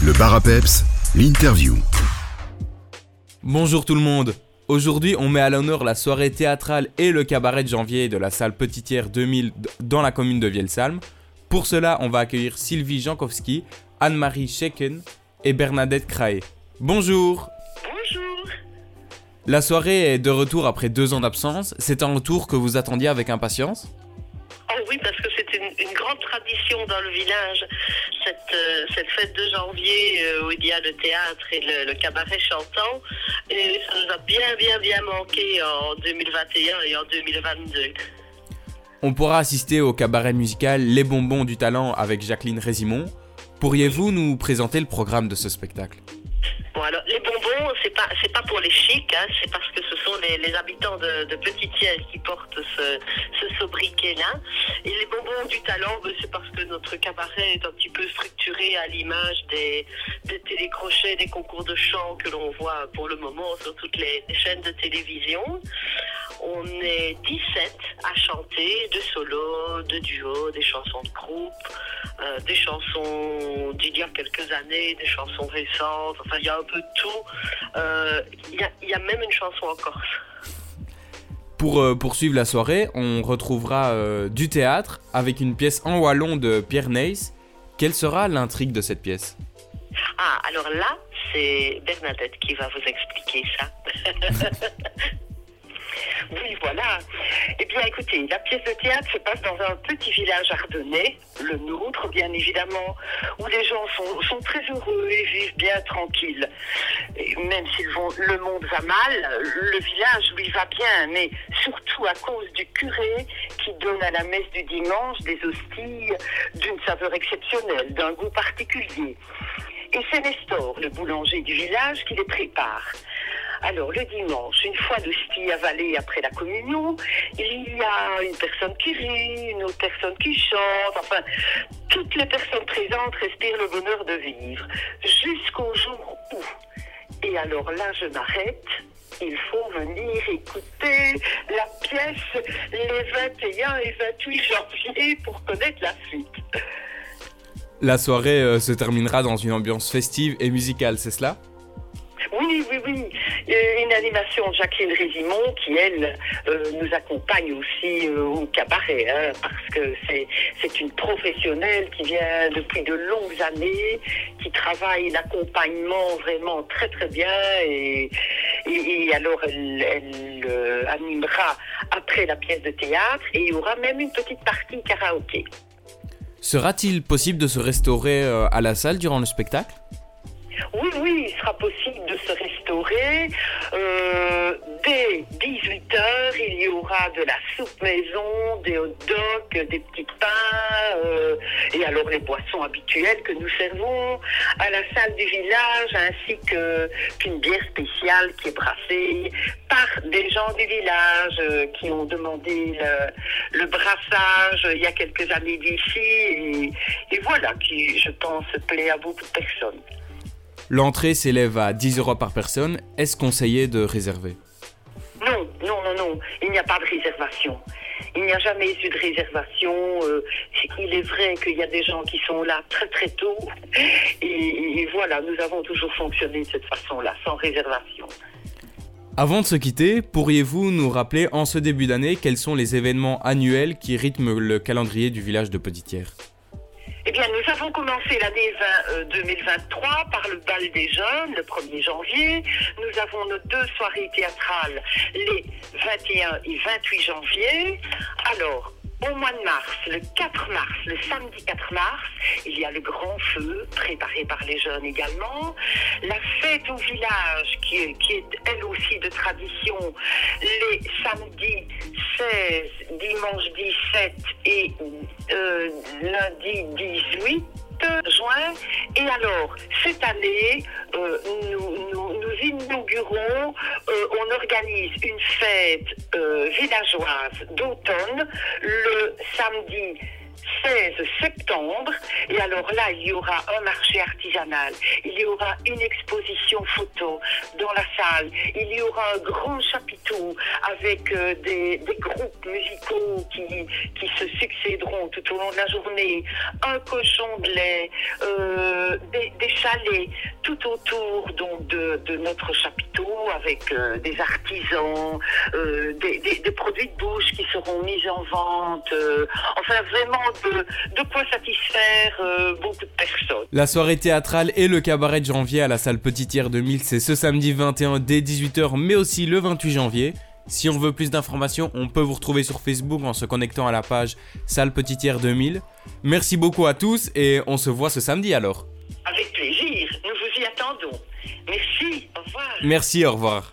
Le bar à peps, l'interview. Bonjour tout le monde. Aujourd'hui, on met à l'honneur la soirée théâtrale et le cabaret de janvier de la salle Petitière 2000 dans la commune de Vielsalm. Pour cela, on va accueillir Sylvie Jankowski, Anne-Marie Scheken et Bernadette Craé. Bonjour Bonjour. La soirée est de retour après deux ans d'absence. C'est un retour que vous attendiez avec impatience? Oh oui, parce que c'est une, une grande tradition dans le village, cette, euh, cette fête de janvier euh, où il y a le théâtre et le, le cabaret chantant. Et ça nous a bien, bien, bien manqué en 2021 et en 2022. On pourra assister au cabaret musical Les Bonbons du Talent avec Jacqueline Résimon. Pourriez-vous nous présenter le programme de ce spectacle? Bon, alors, les bonbons, c'est pas, c'est pas pour les chics, hein, c'est parce que ce sont les, habitants de, de Petite-Thiège qui portent ce, sobriquet-là. Et les bonbons du talent, ben, c'est parce que notre cabaret est un petit peu structuré à l'image des, télécrochets, des concours de chant que l'on voit pour le moment sur toutes les chaînes de télévision. On est 17 à chanter, de solo, de duo, des chansons de groupe, euh, des chansons d'il y a quelques années, des chansons récentes, enfin il y a un peu de tout. Euh, Il y, a, il y a même une chanson en corse. Pour euh, poursuivre la soirée, on retrouvera du théâtre avec une pièce en wallon de Pierre Neys. Quelle sera l'intrigue de cette pièce? Ah, alors là, c'est Bernadette qui va vous expliquer ça. Eh bien, écoutez, la pièce de théâtre se passe dans un petit village ardennais, le nôtre, bien évidemment, où les gens sont, très heureux et vivent bien tranquilles. Et même si le monde va mal, le village lui va bien, mais surtout à cause du curé qui donne à la messe du dimanche des hosties d'une saveur exceptionnelle, d'un goût particulier. Et c'est Nestor, le boulanger du village, qui les prépare. Alors, le dimanche, une fois l'hostie avalée après la communion, il y a une personne qui rit, une autre personne qui chante, enfin, toutes les personnes présentes respirent le bonheur de vivre, jusqu'au jour où. Et alors là, je m'arrête. Il faut venir écouter la pièce les 21 et 28 janvier pour connaître la suite. La soirée euh, se terminera dans une ambiance festive et musicale, c'est cela? Oui, oui, oui. Euh, Une animation de Jacqueline Résimon qui, elle, euh, nous accompagne aussi euh, au cabaret, hein, parce que c'est une professionnelle qui vient depuis de longues années, qui travaille l'accompagnement vraiment très très bien et, et, et alors elle, elle, euh, animera après la pièce de théâtre et il y aura même une petite partie karaoké. Sera-t-il possible de se restaurer à la salle durant le spectacle? Oui, oui, il sera possible Euh, dès 18h, il y aura de la soupe maison, des hot dogs, des petits pains, euh, et alors les boissons habituelles que nous servons à la salle du village, ainsi qu'une bière spéciale qui est brassée par des gens du village euh, qui ont demandé le, le brassage il y a quelques années d'ici, et, et voilà, qui, je pense, plaît à beaucoup de personnes. L'entrée s'élève à 10 euros par personne. Est-ce conseillé de réserver? Non, non, non, non, il n'y a pas de réservation. Il n'y a jamais eu de réservation. euh, il est vrai qu'il y a des gens qui sont là très très tôt. Et, et voilà, nous avons toujours fonctionné de cette façon-là, sans réservation. Avant de se quitter, pourriez-vous nous rappeler en ce début d'année quels sont les événements annuels qui rythment le calendrier du village de Petitière avons commencé l'année 20, euh, 2023 par le bal des jeunes, le 1er janvier. Nous avons nos deux soirées théâtrales, les 21 et 28 janvier. Alors, au mois de mars, le 4 mars, le samedi 4 mars, il y a le grand feu, préparé par les jeunes également. La fête au village, qui est, elle aussi de tradition, les samedis 16, dimanche 17 et euh, lundi 18 juin. Et alors, cette année, euh, nous, inaugurons, euh, on organise une fête euh, villageoise d'automne le samedi 16 septembre. Et alors là, il y aura un marché artisanal, il y aura une exposition photo dans la salle, il y aura un grand chapiteau avec euh, des, groupes musicaux qui, se succéderont tout au long de la journée, un cochon de lait, euh, des, salé tout autour de, notre chapiteau avec euh, des artisans, des, produits de bouche qui seront mis en vente. enfin, vraiment de, de quoi satisfaire euh, beaucoup de personnes. La soirée théâtrale et le cabaret de janvier à la salle Petit Tiers 2000, c'est ce samedi 21 dès 18h, mais aussi le 28 janvier. Si on veut plus d'informations, on peut vous retrouver sur Facebook en se connectant à la page Salle Petit Tiers 2000. Merci beaucoup à tous et on se voit ce samedi alors. Avec plaisir, nous vous y attendons. Merci, au revoir. Merci, au revoir.